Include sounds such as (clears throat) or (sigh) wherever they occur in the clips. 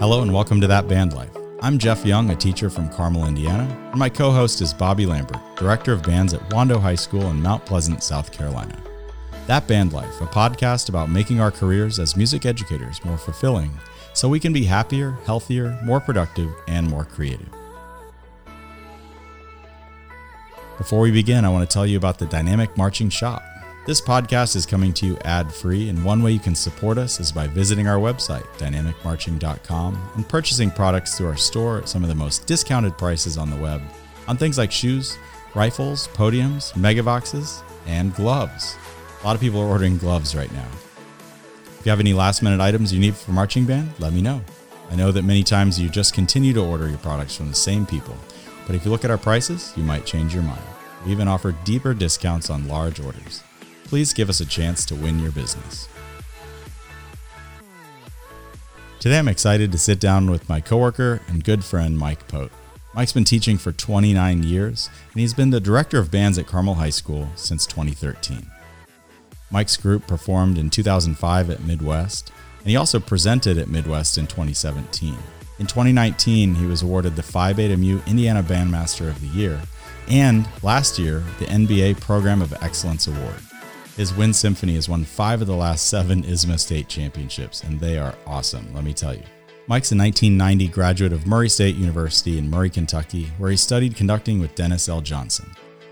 Hello and welcome to That Band Life. I'm Jeff Young, a teacher from Carmel, Indiana, and my co host is Bobby Lambert, director of bands at Wando High School in Mount Pleasant, South Carolina. That Band Life, a podcast about making our careers as music educators more fulfilling so we can be happier, healthier, more productive, and more creative. Before we begin, I want to tell you about the Dynamic Marching Shop. This podcast is coming to you ad free, and one way you can support us is by visiting our website, dynamicmarching.com, and purchasing products through our store at some of the most discounted prices on the web on things like shoes, rifles, podiums, megavoxes, and gloves. A lot of people are ordering gloves right now. If you have any last minute items you need for marching band, let me know. I know that many times you just continue to order your products from the same people, but if you look at our prices, you might change your mind. We even offer deeper discounts on large orders please give us a chance to win your business. Today I'm excited to sit down with my coworker and good friend Mike Pote. Mike's been teaching for 29 years and he's been the director of bands at Carmel High School since 2013. Mike's group performed in 2005 at Midwest and he also presented at Midwest in 2017. In 2019, he was awarded the Phi Beta Mu Indiana Bandmaster of the Year and last year, the NBA Program of Excellence Award. His Wind Symphony has won five of the last seven ISMA State Championships, and they are awesome, let me tell you. Mike's a 1990 graduate of Murray State University in Murray, Kentucky, where he studied conducting with Dennis L. Johnson.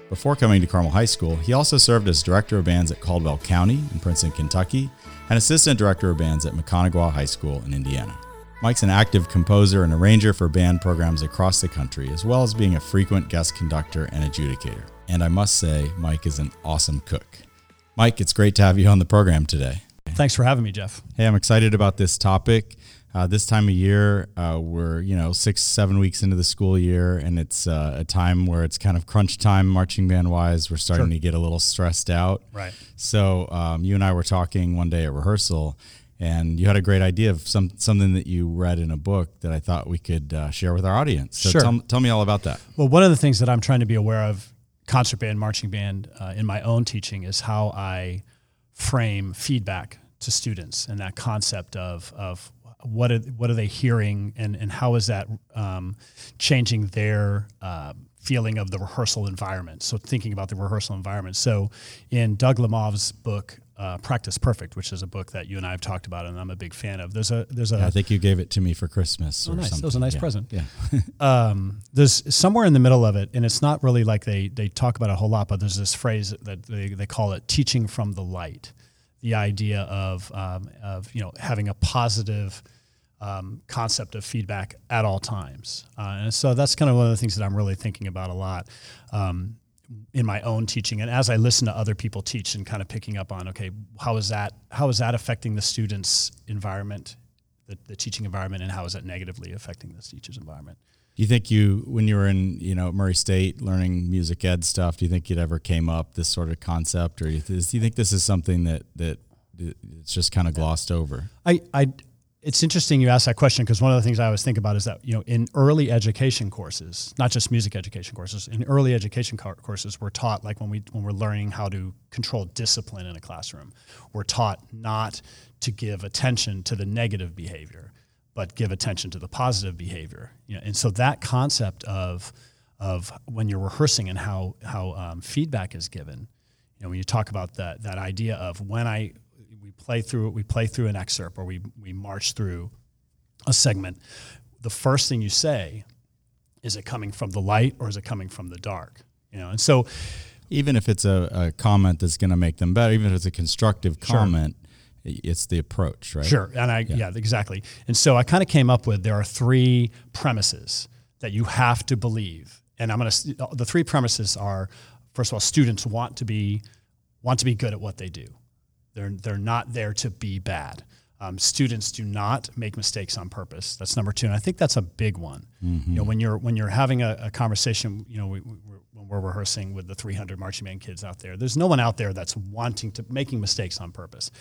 Before coming to Carmel High School, he also served as director of bands at Caldwell County in Princeton, Kentucky, and assistant director of bands at Maconaquah High School in Indiana. Mike's an active composer and arranger for band programs across the country, as well as being a frequent guest conductor and adjudicator. And I must say, Mike is an awesome cook. Mike, it's great to have you on the program today. Thanks for having me, Jeff. Hey, I'm excited about this topic. Uh, this time of year, uh, we're you know six, seven weeks into the school year, and it's uh, a time where it's kind of crunch time, marching band wise. We're starting sure. to get a little stressed out. Right. So um, you and I were talking one day at rehearsal, and you had a great idea of some something that you read in a book that I thought we could uh, share with our audience. So sure. tell, tell me all about that. Well, one of the things that I'm trying to be aware of concert band, marching band uh, in my own teaching is how I frame feedback to students and that concept of, of what are, what are they hearing and, and how is that um, changing their uh, feeling of the rehearsal environment. So thinking about the rehearsal environment. So in Doug Lemov's book, uh, Practice Perfect, which is a book that you and I have talked about, and I'm a big fan of. There's a there's a. Yeah, I think you gave it to me for Christmas. Oh, nice. Something. That was a nice yeah. present. Yeah. (laughs) um, there's somewhere in the middle of it, and it's not really like they they talk about a whole lot, but there's this phrase that they, they call it teaching from the light, the idea of um, of you know having a positive. Um, concept of feedback at all times, uh, and so that's kind of one of the things that I'm really thinking about a lot. Um, in my own teaching and as I listen to other people teach and kind of picking up on okay how is that how is that affecting the students environment the, the teaching environment and how is that negatively affecting the teacher's environment? Do you think you when you were in you know Murray State learning music ed stuff do you think it ever came up this sort of concept or do you, do you think this is something that that it's just kind of glossed over? I I it's interesting you ask that question because one of the things I always think about is that you know in early education courses, not just music education courses, in early education courses, we're taught like when we when we're learning how to control discipline in a classroom, we're taught not to give attention to the negative behavior, but give attention to the positive behavior. You know, and so that concept of of when you're rehearsing and how how um, feedback is given, you know, when you talk about that that idea of when I play through we play through an excerpt or we we march through a segment, the first thing you say is it coming from the light or is it coming from the dark? You know, and so even if it's a, a comment that's going to make them better, even if it's a constructive comment, sure. it's the approach, right? Sure, and I yeah, yeah exactly. And so I kind of came up with there are three premises that you have to believe, and I'm going to the three premises are first of all, students want to be want to be good at what they do. They're, they're not there to be bad. Um, students do not make mistakes on purpose. That's number two, and I think that's a big one. Mm-hmm. You know, when you're when you're having a, a conversation, you know, we, we, when we're rehearsing with the 300 marching band kids out there, there's no one out there that's wanting to making mistakes on purpose.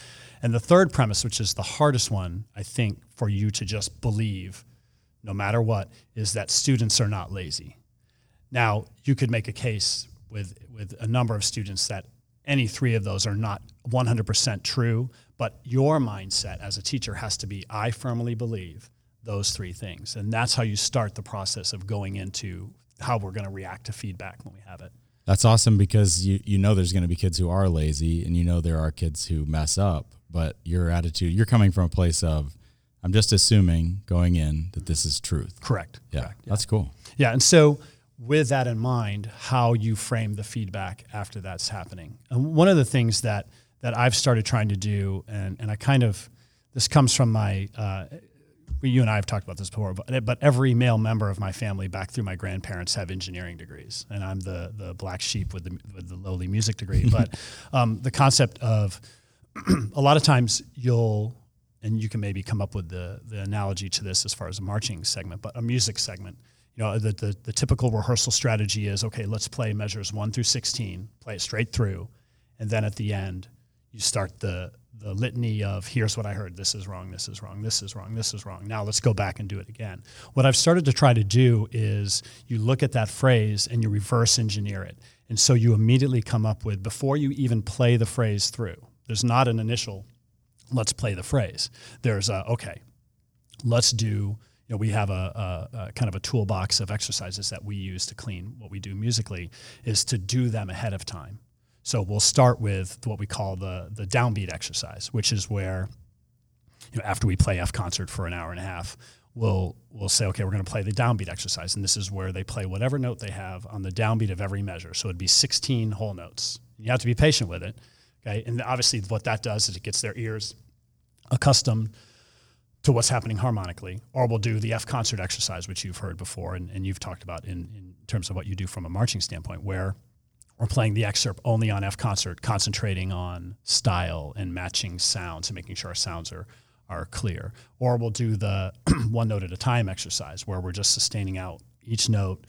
And the third premise, which is the hardest one, I think, for you to just believe, no matter what, is that students are not lazy. Now, you could make a case with with a number of students that any three of those are not 100% true, but your mindset as a teacher has to be I firmly believe those three things. And that's how you start the process of going into how we're going to react to feedback when we have it. That's awesome because you you know there's going to be kids who are lazy and you know there are kids who mess up, but your attitude, you're coming from a place of I'm just assuming going in that this is truth. Correct. Yeah. Correct. That's cool. Yeah, and so with that in mind, how you frame the feedback after that's happening. And one of the things that that I've started trying to do, and, and I kind of this comes from my uh, you and I have talked about this before, but, but every male member of my family back through my grandparents have engineering degrees, and I'm the the black sheep with the with the lowly music degree. but (laughs) um, the concept of (clears throat) a lot of times you'll and you can maybe come up with the the analogy to this as far as a marching segment, but a music segment. You know, the, the, the typical rehearsal strategy is okay, let's play measures one through 16, play it straight through. And then at the end, you start the the litany of here's what I heard, this is wrong, this is wrong, this is wrong, this is wrong. Now let's go back and do it again. What I've started to try to do is you look at that phrase and you reverse engineer it. And so you immediately come up with before you even play the phrase through. There's not an initial let's play the phrase. There's a okay, let's do you know, we have a, a, a, kind of a toolbox of exercises that we use to clean what we do musically is to do them ahead of time. So we'll start with what we call the the downbeat exercise, which is where you know, after we play F concert for an hour and a half, we'll we'll say, okay, we're going to play the downbeat exercise, and this is where they play whatever note they have on the downbeat of every measure. So it'd be 16 whole notes. You have to be patient with it, okay? And obviously, what that does is it gets their ears accustomed to what's happening harmonically. Or we'll do the F concert exercise, which you've heard before and, and you've talked about in, in terms of what you do from a marching standpoint, where we're playing the excerpt only on F concert, concentrating on style and matching sounds and making sure our sounds are are clear. Or we'll do the (clears throat) one note at a time exercise where we're just sustaining out each note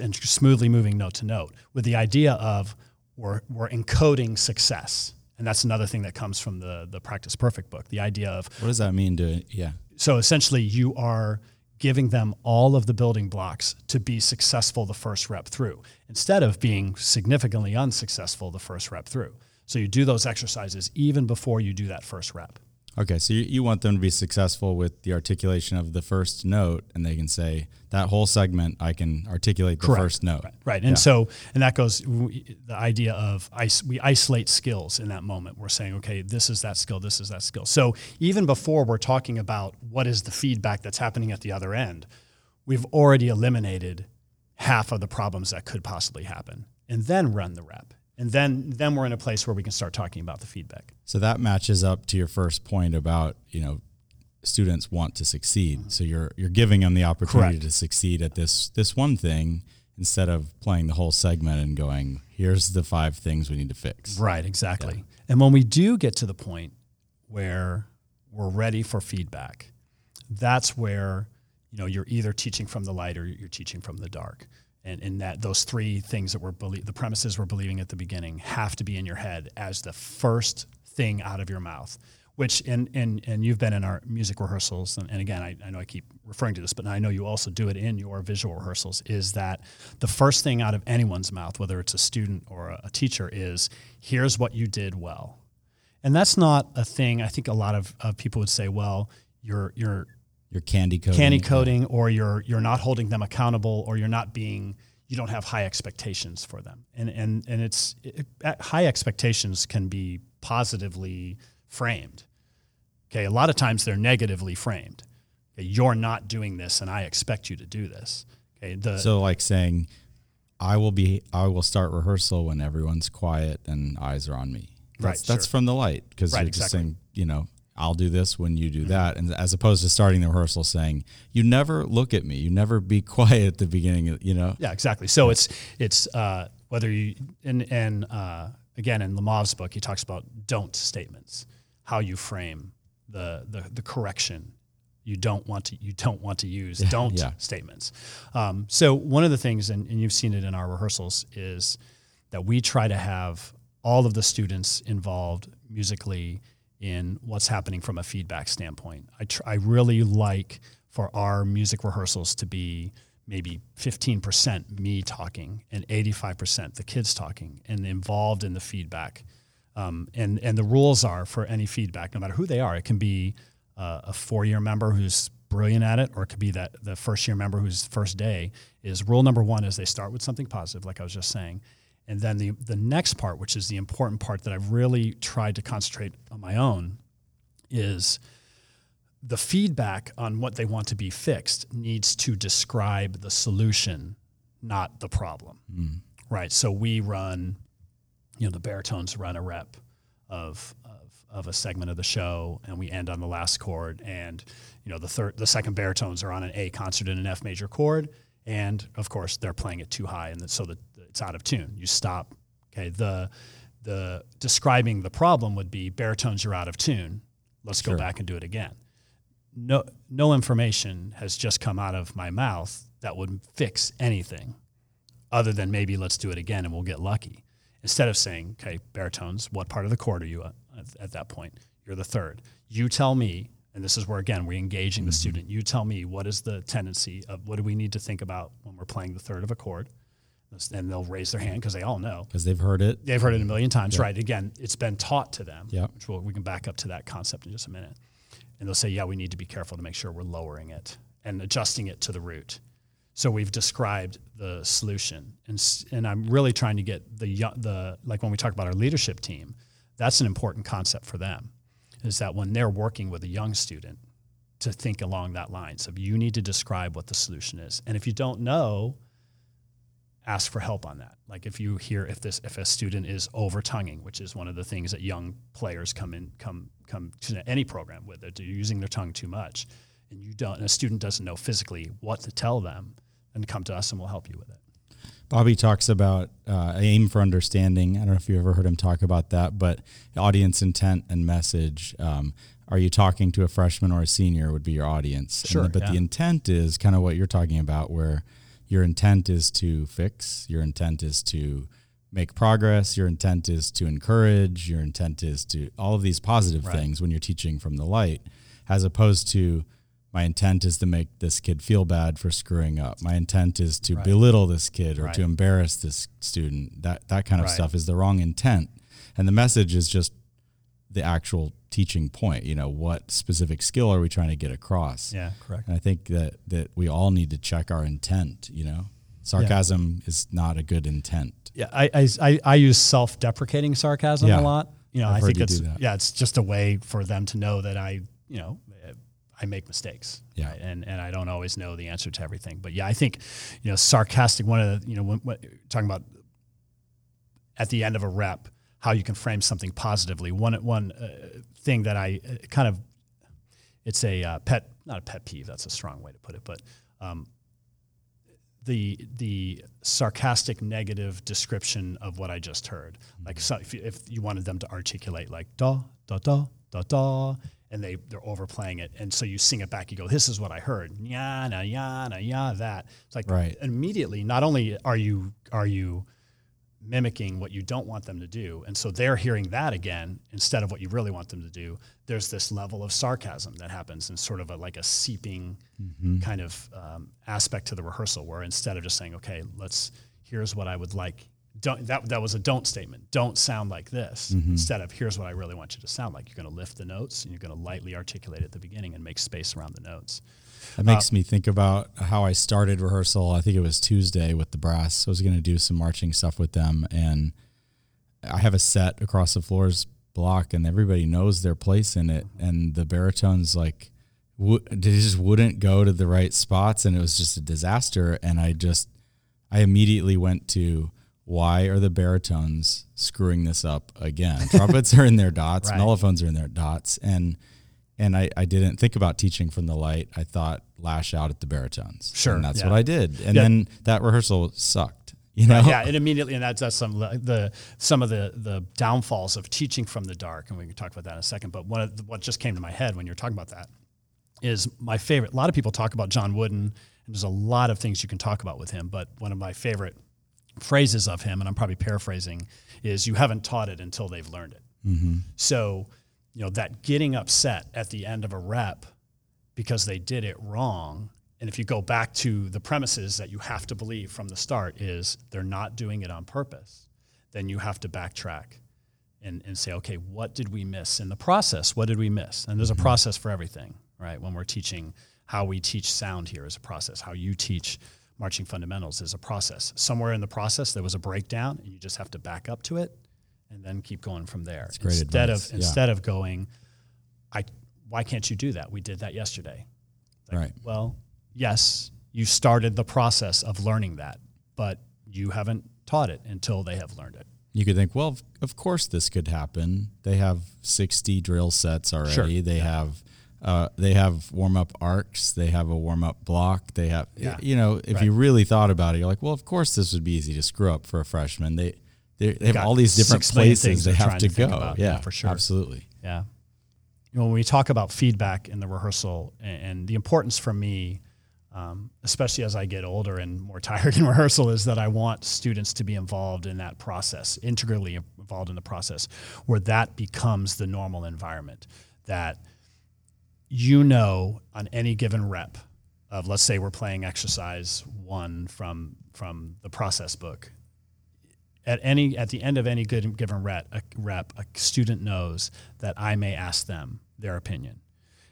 and smoothly moving note to note with the idea of we're, we're encoding success. And that's another thing that comes from the the Practice Perfect book. The idea of what does that mean to yeah. So essentially you are giving them all of the building blocks to be successful the first rep through instead of being significantly unsuccessful the first rep through. So you do those exercises even before you do that first rep. Okay, so you, you want them to be successful with the articulation of the first note, and they can say that whole segment I can articulate the Correct. first note. Right, right. and Yeah. so and that goes the idea of we isolate skills in that moment. We're saying, okay, this is that skill, this is that skill. So even before we're talking about what is the feedback that's happening at the other end, we've already eliminated half of the problems that could possibly happen, and then run the rep, and then then we're in a place where we can start talking about the feedback. So that matches up to your first point about you know students want to succeed. Mm-hmm. So you're you're giving them the opportunity Correct. to succeed at this this one thing instead of playing the whole segment and going here's the five things we need to fix. Right, exactly. And when we do get to the point where we're ready for feedback, that's where you know you're either teaching from the light or you're teaching from the dark. And in that those three things that we're the premises we're believing at the beginning have to be in your head as the first thing out of your mouth. Which and and and you've been in our music rehearsals, and, and again, I, I know I keep referring to this, but I know you also do it in your visual rehearsals. Is that the first thing out of anyone's mouth, whether it's a student or a, a teacher, is here's what you did well. And that's not a thing. I think a lot of, of people would say, well, you're you're Your candy coding. candy coding, or you're you're not holding them accountable, or you're not being you don't have high expectations for them. And and and it's it, high expectations can be positively framed. Okay, a lot of times they're negatively framed. Okay, you're not doing this, and I expect you to do this. Okay, the So like saying, I will be I will start rehearsal when everyone's quiet and eyes are on me. That's, Right, That's sure. from the light because Right, you're just exactly. Mm-hmm. saying, you know, I'll do this when you do that, and as opposed to starting the rehearsal saying, you never look at me, you never be (laughs) quiet at the beginning. You know, Yeah, exactly. So it's it's uh, whether you and and uh, again in Lemov's book he talks about don't statements, how you frame the the, the correction you don't want to you don't want to use (laughs) don't yeah. statements. Um, so one of the things, and, and you've seen it in our rehearsals, is that we try to have all of the students involved musically in what's happening from a feedback standpoint. I, tr- I really like for our music rehearsals to be maybe 15% me talking and 85% the kids talking and involved in the feedback. Um, and, and the rules are for any feedback, no matter who they are, it can be uh, a four year member who's brilliant at it, or it could be that the first year member whose first day. Is rule number one is they start with something positive, like I was just saying, and then the the next part, which is the important part that I've really tried to concentrate on my own, is the feedback on what they want to be fixed needs to describe the solution, not the problem. Mm. Right. So we run, you know, the baritones run a rep of, of, of a segment of the show, and we end on the last chord. And you know, the third, the second baritones are on an A concert in an F major chord, and of course they're playing it too high, and so that it's out of tune. You stop. Okay. The the describing the problem would be baritones, you're out of tune. Let's sure. go back and do it again no no information has just come out of my mouth that would fix anything other than maybe let's do it again and we'll get lucky instead of saying okay baritones what part of the chord are you at, at that point you're the third you tell me and this is where again we're engaging mm-hmm. the student you tell me what is the tendency of what do we need to think about when we're playing the third of a chord and they'll raise their hand because they all know. Because they've heard it. They've heard it a million times right. Again it's been taught to them yeah. which we'll, we can back up to that concept in just a minute. And they'll say, yeah, we need to be careful to make sure we're lowering it and adjusting it to the root. So we've described the solution, and and I'm really trying to get the the like when we talk about our leadership team, that's an important concept for them, is that when they're working with a young student, to think along that lines of you need to describe what the solution is, and if you don't know, ask for help on that. Like if you hear if this if a student is over tonguing, which is one of the things that young players come in come come to any program with, they're using their tongue too much, and you don't, and a student doesn't know physically what to tell them, and come to us and we'll help you with it. Bobby talks about uh, aim for understanding. I don't know if you ever heard him talk about that, but audience intent and message. Um, are you talking to a freshman or a senior? Would be your audience. Sure. But yeah. the intent is kind of what you're talking about, where your intent is to fix, your intent is to make progress, your intent is to encourage, your intent is to all of these positive right. things when you're teaching from the light, as opposed to my intent is to make this kid feel bad for screwing up. My intent is to right. belittle this kid or right. to embarrass this student. That that kind of stuff is the wrong intent. And the message is just the actual teaching point. You know, what specific skill are we trying to get across? Yeah, correct. And I think that that we all need to check our intent. You know, sarcasm yeah. is not a good intent. Yeah, I I, I use self-deprecating sarcasm yeah. a lot. You know, I've i think it's yeah, it's just a way for them to know that I you know I make mistakes. Yeah. Right? And and I don't always know the answer to everything. But yeah, I think, you know, sarcastic. One of the you know when, when, talking about at the end of a rep, how you can frame something positively. One one uh, thing that I uh, kind of it's a uh, pet not a pet peeve. That's a strong way to put it, but um, the the sarcastic negative description of what I just heard. Mm-hmm. Like so if, you, if you wanted them to articulate like da da da da da, and they they're overplaying it, and so you sing it back. You go, "This is what I heard." Yana yana ya that. It's like right. immediately. Not only are you are you mimicking what you don't want them to do. And so they're hearing that again instead of what you really want them to do. There's this level of sarcasm that happens and sort of a, like a seeping mm-hmm. kind of um, aspect to the rehearsal where instead of just saying, okay, let's, here's what I would like. Don't, that, that was a don't statement. Don't sound like this. Mm-hmm. Instead of here's what I really want you to sound like. You're going to lift the notes and you're going to lightly articulate at the beginning and make space around the notes. That makes uh, me think about how I started rehearsal. I think it was Tuesday with the brass. I was going to do some marching stuff with them, and I have a set across the floors block, and everybody knows their place in it. And the baritones like w- they just wouldn't go to the right spots, and it was just a disaster. And I just I immediately went to why are the baritones screwing this up again? (laughs) Trumpets are in their dots, right. mellophones are in their dots, and and I, I didn't think about teaching from the light. I thought lash out at the baritones. Sure, and that's yeah. what I did. And yeah. then that rehearsal sucked. You know, yeah, it immediately, and that's, that's some the some of the the downfalls of teaching from the dark, and we can talk about that in a second. But one of the, what just came to my head when you're talking about that is my favorite. A lot of people talk about John Wooden, and there's a lot of things you can talk about with him. But one of my favorite phrases of him, and I'm probably paraphrasing, is "You haven't taught it until they've learned it." Mm-hmm. So you know, that getting upset at the end of a rep because they did it wrong. And if you go back to the premises that you have to believe from the start is they're not doing it on purpose, then you have to backtrack and, and say, okay, what did we miss in the process? What did we miss? And there's a mm-hmm. process for everything, right? When we're teaching how we teach sound here is a process. How you teach marching fundamentals is a process. Somewhere in the process there was a breakdown, and you just have to back up to it, and then keep going from there. That's great instead advice. of Yeah. instead of going, I why can't you do that? We did that yesterday. Like, Right. Well, yes, you started the process of learning that, but you haven't taught it until they have learned it. You could think, well, of- course this could happen. They have 60 drill sets already. Sure. They have uh, they have warm up arcs. They have a warm up block. They have, Yeah. you know, if you really thought about it, you're like, well, of course this would be easy to screw up for a freshman. They they, they have all these different places they have to, to go. about. Yeah, Yeah, for sure. absolutely. Yeah. You know, when we talk about feedback in the rehearsal and, and the importance for me, um, especially as I get older and more (laughs) tired in rehearsal, is that I want students to be involved in that process, integrally involved in the process, where that becomes the normal environment. That you know on any given rep of let's say we're playing exercise one from from the process book at any at the end of any good given rep, a rep, a student knows that I may ask them their opinion,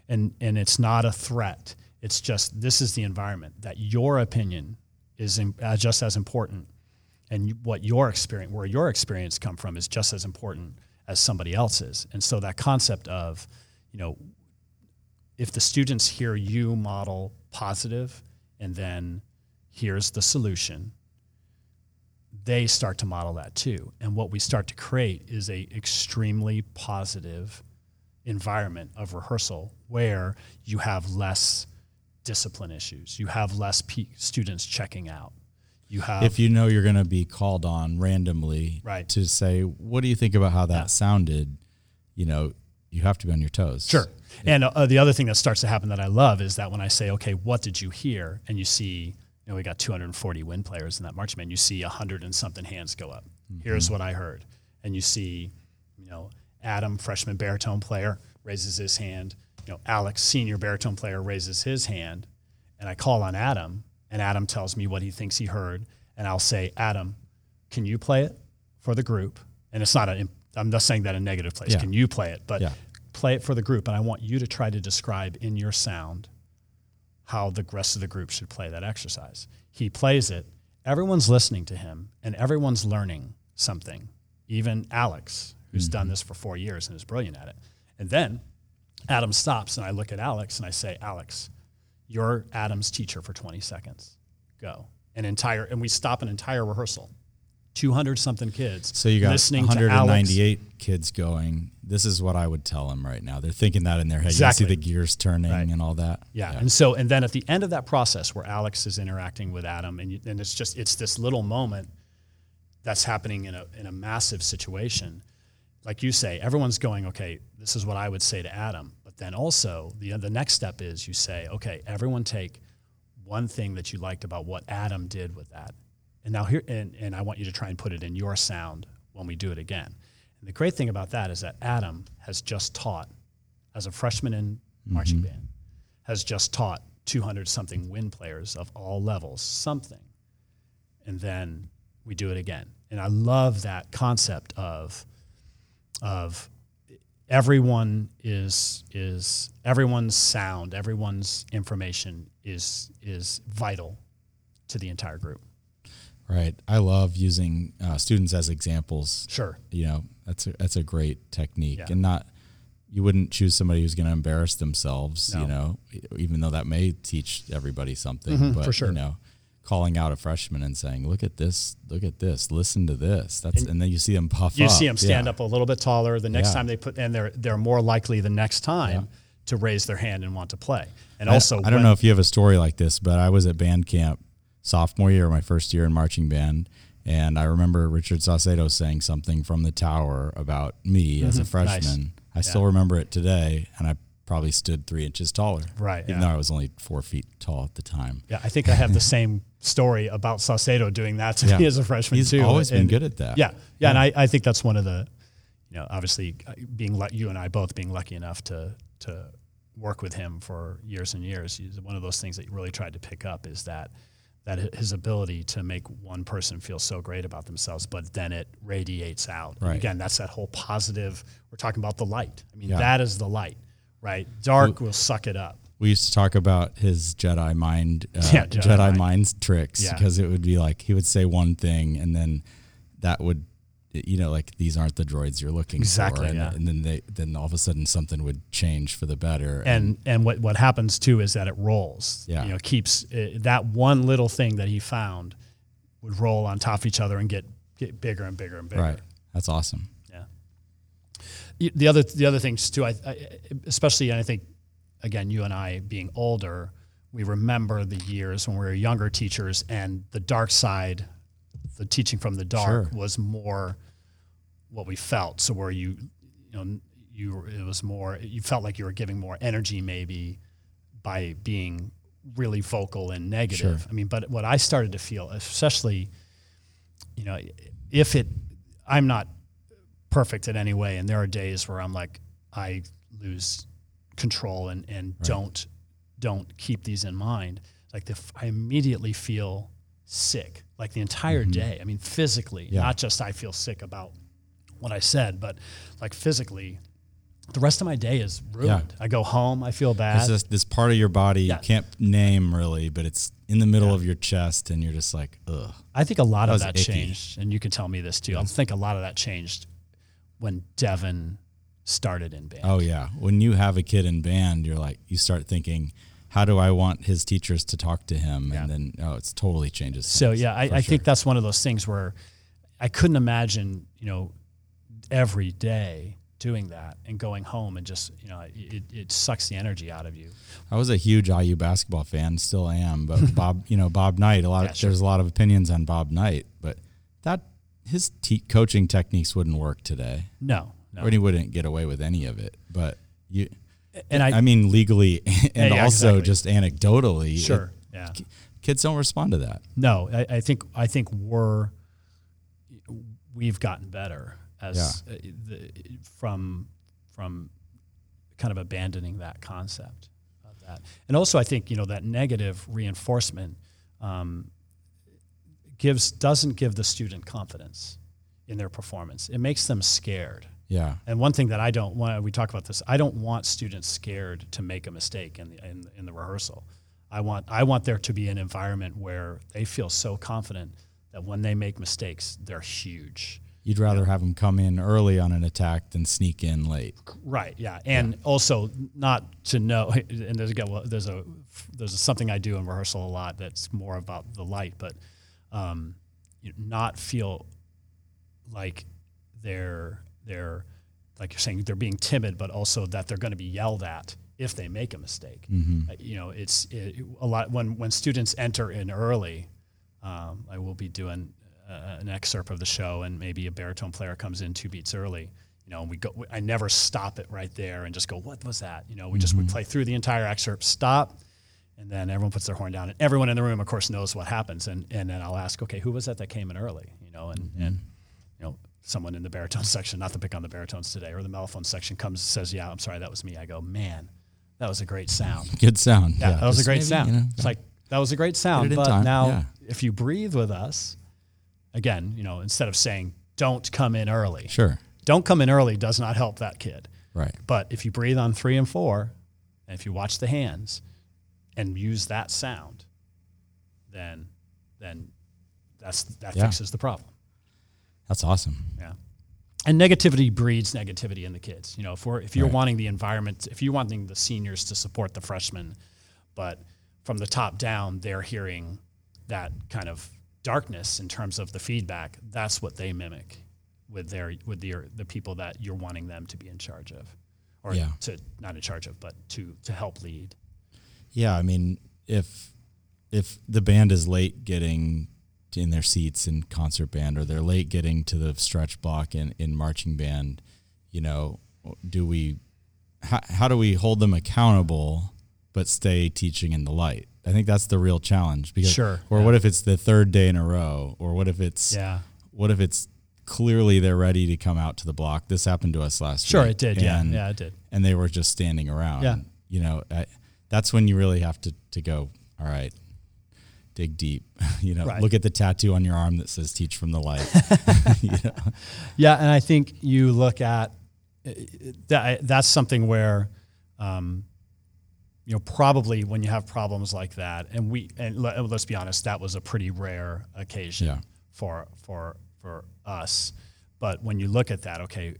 and and it's not a threat. It's just this is the environment that your opinion is im- uh, just as important, and what your experience, where your experience come from, is just as important as somebody else's. And so that concept of, you know, if the students hear you model positive, and then here's the solution they start to model that too. And what we start to create is a extremely positive environment of rehearsal where you have less discipline issues. You have less pe- students checking out. You have if you know you're going to be called on randomly Right. to say, what do you think about how that sounded? You know, you have to be on your toes. Sure. And uh, the other thing that starts to happen that I love is that when I say, okay, what did you hear? And you see, you know, we got 240 wind players in that marching band. You see 100 and something hands go up. Mm-hmm. Here's what I heard. And you see, you know, Adam, freshman baritone player, raises his hand. You know, Alex, senior baritone player, raises his hand. And I call on Adam, and Adam tells me what he thinks he heard. And I'll say, Adam, can you play it for the group? And it's not a, I'm not saying that in a negative place. Yeah. Can you play it? But Yeah. play it for the group. And I want you to try to describe in your sound how the rest of the group should play that exercise. He plays it. Everyone's listening to him and everyone's learning something. Even Alex, who's done mm-hmm. this for four years and is brilliant at it. And then Adam stops and I look at Alex and I say, Alex, you're Adam's teacher for 20 seconds. Go. An entire, and we stop an entire rehearsal. 200 something kids. So you got listening to Alex. 198 kids going. This is what I would tell them right now. They're thinking that in their head. Exactly. You see the gears turning Right. and all that. Yeah. And so, and then at the end of that process where Alex is interacting with Adam, and, you, and it's just, it's this little moment that's happening in a, in a massive situation. Like you say, everyone's going, okay, this is what I would say to Adam. But then also, the, the next step is you say, okay, everyone take one thing that you liked about what Adam did with that. And now here, and, and I want you to try and put it in your sound when we do it again. And the great thing about that is that Adam has just taught, as a freshman in marching mm-hmm. band, has just taught 200 something wind players of all levels something. And then we do it again. And I love that concept of, of everyone is, is everyone's sound, everyone's information is, is vital to the entire group. Right. I love using uh, students as examples. Sure. You know, that's a, that's a great technique, Yeah. and not you wouldn't choose somebody who's going to embarrass themselves. You know, even though that may teach everybody something. but Mm-hmm, for sure. you know, calling out a freshman and saying, "Look at this! Look at this! Listen to this!" That's and, then you see them puff You up. see them stand Yeah. up a little bit taller. The next Yeah. time they put, and they're they're more likely the next time to raise their hand and want to play. And I- also, I, don't when- know if you have a story like this, but I was at band camp sophomore year, my first year in marching band, and I remember Richard Saucedo saying something from the tower about me as a Mm-hmm. Nice. freshman. I still remember it today, and I probably stood three inches taller. Right, Even yeah. though I was only four feet tall at the time. Yeah, I think I have the same story about Saucedo doing that to Yeah. me as a freshman He's too. always been And- good at that. Yeah, yeah, and I, I think that's one of the, you know, obviously uh, being like you and I both being lucky enough to to work with him for years and years. He's one of those things that you really tried to pick up is that that his ability to make one person feel so great about themselves, but then it radiates out. Right. again, that's that whole positive. We're talking about the light. I mean, Yeah. that is the light, right? Dark will suck it up. we used to talk about his Jedi mind, uh, (laughs) Yeah, Jedi, Jedi mind. mind tricks Yeah. because it would be like he would say one thing and then that would, you know, like these aren't the droids you're looking Exactly, for, and, yeah. and then they then all of a sudden something would change for the better. and and what what happens too is that it rolls. Yeah. you know, keeps uh, that one little thing that he found would roll on top of each other and get get bigger and bigger and bigger. right, that's awesome. Yeah. The other the other things too, I, I especially and I think again you and I being older, we remember the years when we were younger teachers and the dark side, the teaching from the dark Sure. was more what we felt. So where you you know you it was more you felt like you were giving more energy maybe by being really vocal and negative. Sure. I mean, but what I started to feel, especially, you know, if it, I'm not perfect in any way, and there are days where I'm like, I lose control and and don't don't keep these in mind. Like the, I immediately feel sick, like the entire day. I mean, physically, Mm-hmm. Yeah. not just I feel sick about what I said, but like physically. The rest of my day is ruined. I go home, I feel bad. It's just this part of your body Yeah. you can't name really, but it's in the middle of your chest, and you're just like, ugh. I think a lot of that icky. changed, and you can tell me this too. I think a lot of that changed when Devin started in band. Oh yeah, when you have a kid in band, you're like, you start thinking, how do I want his teachers to talk to him? Yeah. And then oh, it's totally changes. so things, yeah, I, I sure. think that's one of those things where I couldn't imagine, you know, every day doing that and going home and just, you know, it, it sucks the energy out of you. I was a huge IU basketball fan, still am. But (laughs) Bob, you know, Bob Knight. A lot. Yeah, of, sure. There's a lot of opinions on Bob Knight, but that his te- coaching techniques wouldn't work today, No, no. or he wouldn't get away with any of it. But you, and I, I mean, legally (laughs) and yeah, also exactly. just anecdotally, sure, it- yeah. kids don't respond to that. No, I, I think I think we're we've gotten better as uh, the, from from kind of abandoning that concept of that, and also I think you know that negative reinforcement um, gives doesn't give the student confidence in their performance. It makes them scared. Yeah, And one thing that I don't want, we talk about this, I don't want students scared to make a mistake in the, in, in the rehearsal. I want, I want there to be an environment where they feel so confident that when they make mistakes, they're huge. you'd rather have them come in early on an attack than sneak in late. Right. Yeah. And also not to know, (laughs) and there's, again, well, there's a, there's something I do in rehearsal a lot that's more about the light, but um, you know, not feel like they're, they're, like you're saying, they're being timid, but also that they're going to be yelled at if they make a mistake. Uh, You know, it's it, a lot when when students enter in early. Um, I will be doing uh, an excerpt of the show, and maybe a baritone player comes in two beats early. You know, and we go. I never stop it right there and just go, "What was that?" You know, we just we play through the entire excerpt, stop, and then everyone puts their horn down, and everyone in the room, of course, knows what happens. And and then I'll ask, "Okay, who was that that came in early?" You know, and and you know, someone in the baritone (laughs) section, not to pick on the baritones today, or the mellophone section comes says, "Yeah, I'm sorry, that was me." I go, "Man, that was a great sound." (laughs) Good sound. Yeah, that was a great maybe, sound. you know, it's like that was a great sound, but time, now yeah. if you breathe with us, again, you know, instead of saying "Don't come in early," sure, "Don't come in early" does not help that kid. right. But if you breathe on three and four, and if you watch the hands and use that sound, then then that's that Yeah. fixes the problem. That's awesome. Yeah. And negativity breeds negativity in the kids. You know, if we're if you're Right. wanting the environment, if you're wanting the seniors to support the freshmen, but from the top down they're hearing that kind of darkness in terms of the feedback, that's what they mimic with their with their the people that you're wanting them to be in charge of. Or Yeah. to not in charge of, but to to help lead. Yeah, I mean, if if the band is late getting in their seats in concert band, or they're late getting to the stretch block in in marching band, you know, do we how, how do we hold them accountable but stay teaching in the light? I think that's the real challenge. Because, Sure, Or yeah. what if it's the third day in a row? Or what if it's Yeah. what if it's clearly they're ready to come out to the block? This happened to us last year. Sure, week. it did. Yeah. and- Yeah, it did. and they were just standing around. Yeah. You know, I, that's when you really have to, to go, all right, dig deep. (laughs) you know, Right. look at the tattoo on your arm that says teach from the light. (laughs) (laughs) you know? Yeah, and I think you look at uh, that. That's something where um, you know, probably when you have problems like that, and we and let, let's be honest, that was a pretty rare occasion Yeah. for for for us. But when you look at that, okay,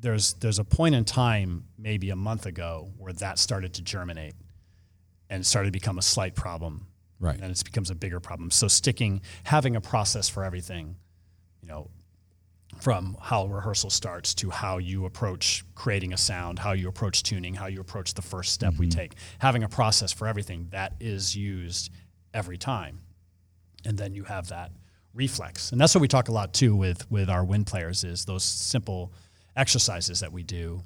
there's there's a point in time, maybe a month ago, where that started to germinate and started to become a slight problem Right. and it becomes a bigger problem. So sticking, having a process for everything, you know, from how rehearsal starts to how you approach creating a sound, how you approach tuning, how you approach the first step we mm-hmm. take, having a process for everything that is used every time, and then you have that reflex, and that's what we talk a lot too with with our wind players is those simple exercises that we do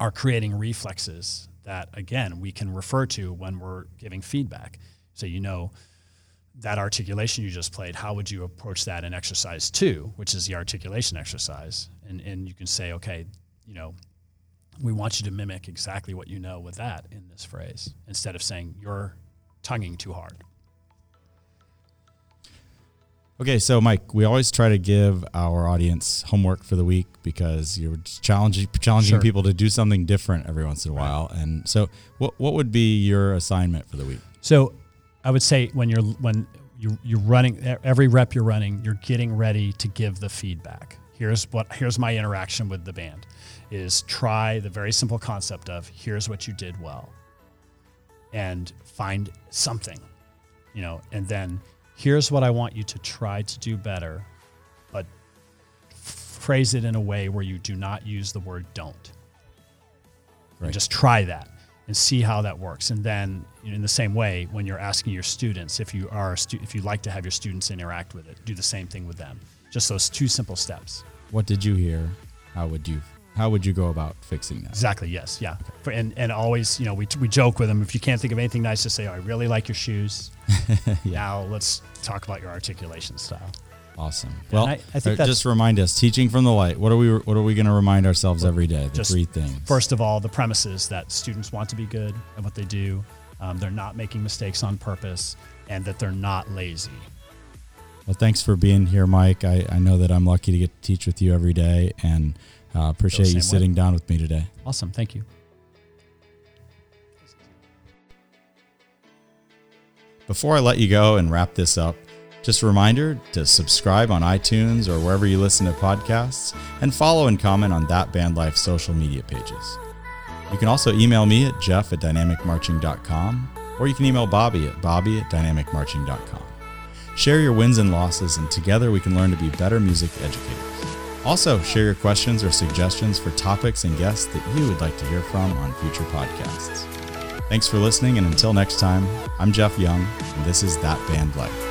are creating reflexes that again we can refer to when we're giving feedback. So you know that articulation you just played, how would you approach that in exercise two, which is the articulation exercise? And and you can say, okay, you know, we want you to mimic exactly what you know with that in this phrase, instead of saying you're tonguing too hard. Okay, so Mike, we always try to give our audience homework for the week because you're challenging challenging Sure. people to do something different every once in a while. And so, what what would be your assignment for the week? So I would say when you're when you you're running every rep you're running, you're getting ready to give the feedback. Here's what here's my interaction with the band is try the very simple concept of here's what you did well and find something, you know, and then here's what I want you to try to do better, but phrase it in a way where you do not use the word don't. Right. And just try that and see how that works. And then, in the same way, when you're asking your students, if you are a stu- if you like to have your students interact with it, do the same thing with them. Just those two simple steps. What did you hear? How would you how would you go about fixing that? Exactly. Yes. Yeah. For, and and always, you know, we, we joke with them. If you can't think of anything nice to say, oh, I really like your shoes. (laughs) Now let's talk about your articulation style. Awesome. Well, I- I think uh, just remind us, teaching from the light. What are we what are we going to remind ourselves every day? The three things. First of all, the premises that students want to be good at what they do. Um, they're not making mistakes on purpose, and that they're not lazy. Well, thanks for being here, Mike. I, I know that I'm lucky to get to teach with you every day, and uh, appreciate you way. sitting down with me today. Awesome. Thank you. Before I let you go and wrap this up, just a reminder to subscribe on iTunes or wherever you listen to podcasts, and follow and comment on That Band Life social media pages. You can also email me at jeff at dynamicmarching.com, or you can email Bobby at bobby at dynamicmarching.com. Share your wins and losses, and together we can learn to be better music educators. Also, share your questions or suggestions for topics and guests that you would like to hear from on future podcasts. Thanks for listening, and until next time, I'm Jeff Young, and this is That Band Life.